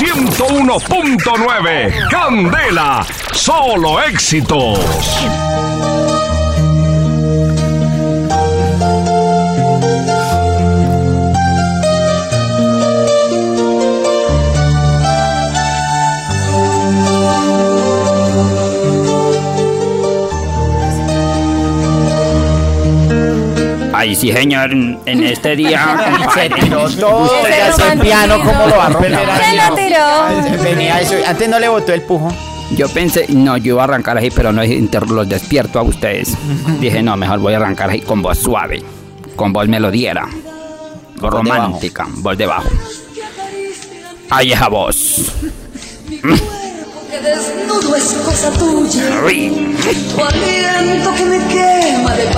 101.9. Candela, solo éxitos. Ay, sí, señor, en este día. Se tiró todo. Ya ese romanticismo. piano, ¿cómo lo va a romper? Se lo tiró. Venía eso. Antes no le botó el pujo. Yo pensé, no, yo iba a arrancar así, pero no los despierto a ustedes. Dije, no, mejor voy a arrancar así con voz suave, con voz melodiera, voz romántica, voz de bajo. Ay, esa voz. Que desnudo es cosa tuya, Uy, tu aliento que me quema de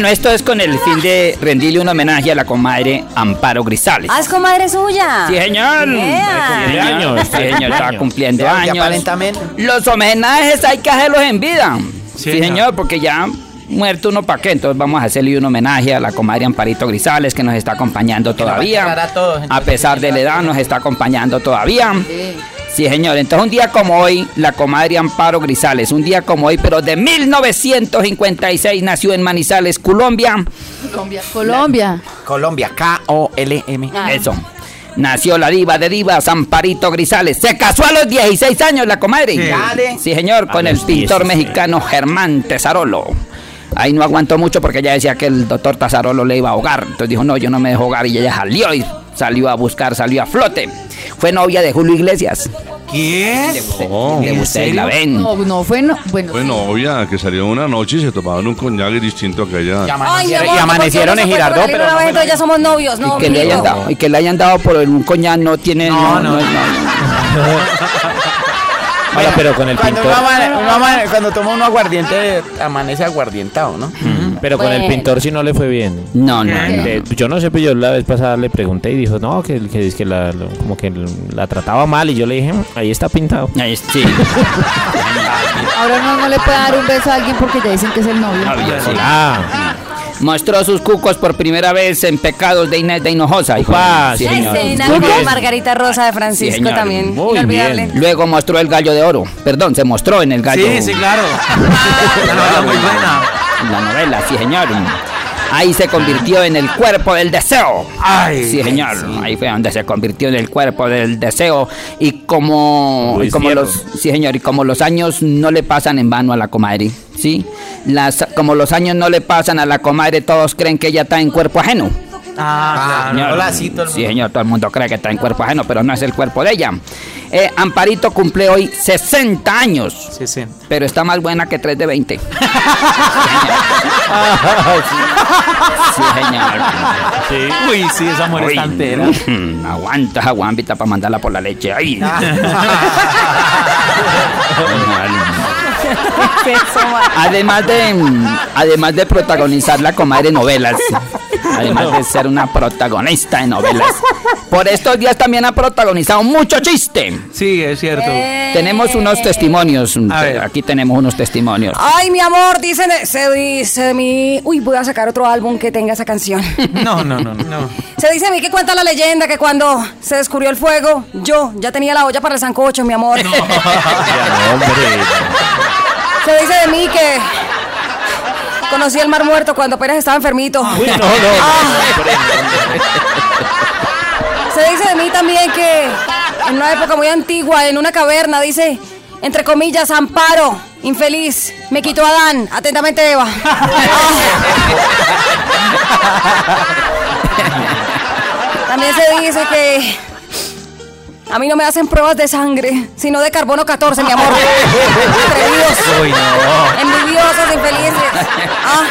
Bueno, esto es con el fin de rendirle un homenaje a la comadre Amparo Grisales. Ah, es comadre suya. Sí, señor. Vea. Sí, señor. Sí, señor, está cumpliendo años. aparentemente- Los homenajes hay que hacerlos en vida. Sí, señor. señor, porque ya muerto uno para qué. Entonces vamos a hacerle un homenaje a la comadre Amparito Grisales que nos está acompañando todavía. a todos, A pesar de la edad, nos está acompañando todavía. Sí, señor. Entonces, un día como hoy, la comadre Amparo Grisales, un día como hoy, pero de 1956, nació en Manizales, Colombia. Colombia. Colombia, K-O-L-M. Ah. Eso. Nació la diva de divas, Amparito Grisales. Se casó a los 16 años la comadre. Sí. Dale. Sí, señor, con el pintor 16. mexicano Germán Tesarolo. Ahí no aguantó mucho porque ella decía que el doctor Tesarolo le iba a ahogar. Entonces dijo, no, yo no me dejo ahogar. Y ella salió y salió a buscar, salió a flote. Fue novia de Julio Iglesias. ¿Qué? De ustedes la ven. No, no fue, no, bueno, Fue novia que salió una noche y se tomaban un coñac distinto a Y aquella. Ay, mi amanecieron, amor, y amanecieron ¿por en no Girardot, pero no evento? ya somos novios, no. Y que, le hayan dado, y que le hayan dado por un coñac no tiene... No, no. Ahora, pero con el Cuando, pintor. uno amane- uno amane- cuando toma uno aguardiente, amanece aguardientado, ¿no? Pero con el pintor sí no le fue bien. No, no, no. Eh, yo no sé, pero yo la vez pasada le pregunté y dijo, no, que, que, es que la, lo- como que la trataba mal y yo le dije, "Mm, ahí está pintado. Ahí sí. ahora no, no le puede dar un beso a alguien porque ya dicen que es el novio. Sí. Ah, Mostró sus cucos por primera vez en Pecados de Inés de Hinojosa. Upa, Sí, señor. Margarita Rosa de Francisco señor. también. Muy Inolvidable. bien. Luego mostró el gallo de oro. Perdón, se mostró en el gallo. Sí, sí, claro. Una novela muy buena. La novela, sí, señor. Ahí se convirtió en el cuerpo del deseo. Ay, Sí, señor. Ahí fue donde se convirtió en el cuerpo del deseo. Y como, y los, sí, señor, y como los años no le pasan en vano a la comadre, ¿sí? Las, como los años no le pasan a la comadre, todos creen que ella está en cuerpo ajeno. Ah. Señor. Hola, sí, todo el Sí, señor, todo el mundo cree que está en cuerpo ajeno, pero no es el cuerpo de ella. Eh, Amparito cumple hoy 60 años, Sí, sí. pero está más buena que 3 de 20. Sí, señor. Sí, Uy, sí, esa mujer Uy, está entera. mm, Aguanta, aguanta para mandarla por la leche. Ay. además de además de protagonizar la comadre novelas. Además de ser una protagonista de novelas. Por estos días también ha protagonizado mucho chiste. Sí, es cierto. Tenemos unos testimonios. A ver. Aquí tenemos unos testimonios. Ay, mi amor, dicen, se dice de mí. Uy, voy a sacar otro álbum que tenga esa canción. No, no, no, no. Se dice de mí que cuenta la leyenda que cuando se descubrió el fuego, yo ya tenía la olla para el sancocho, mi amor. ya no, hombre. Se dice de mí que conocí el mar muerto cuando apenas estaba enfermito. Uy, no, no, Se dice de mí también que en una época muy antigua, en una caverna, dice, entre comillas, Amparo, infeliz, me quitó Adán, atentamente Eva. También se dice que a mí no me hacen pruebas de sangre, sino de carbono 14, mi amor. Atrevidos, Uy, no. envidiosos, infelices. Ah,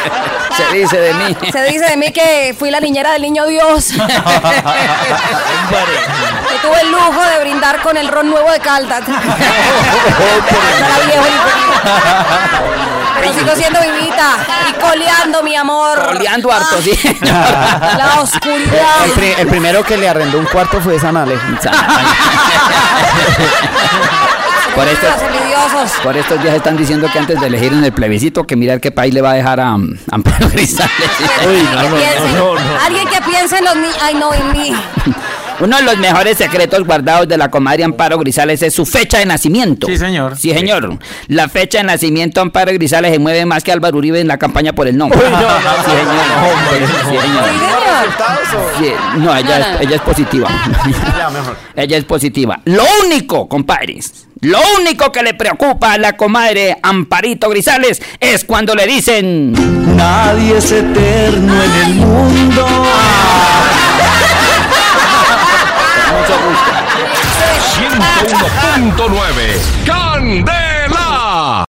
Se dice de mí. se dice de mí que fui la niñera del niño Dios. que tuve el lujo de brindar con el ron nuevo de Caldas. Pero sigo siendo vivita y coleando, mi amor. Coleando harto, sí. Ah, La oscuridad. El, pri- el primero que le arrendó un cuarto fue Sanale. Por estos días están diciendo que antes de elegir en el plebiscito que mirar qué país le va a dejar a, Amparo Grisales. Uy, no, no, no. Alguien que piense en los niños. Ay, no, en mí. Uno de los mejores secretos guardados de la comadre Amparo Grisales es su fecha de nacimiento. Sí, señor. Sí, señor. La fecha de nacimiento de Amparo Grisales se mueve más que Álvaro Uribe en la campaña por el nombre. Sí, señor. Sí, señor. Sí, no, ella, es, ella es positiva. ella es positiva. Lo único, compadres, lo único que le preocupa a la comadre Amparito Grisales es cuando le dicen... Nadie es eterno en el mundo 101.9. ¡Candela!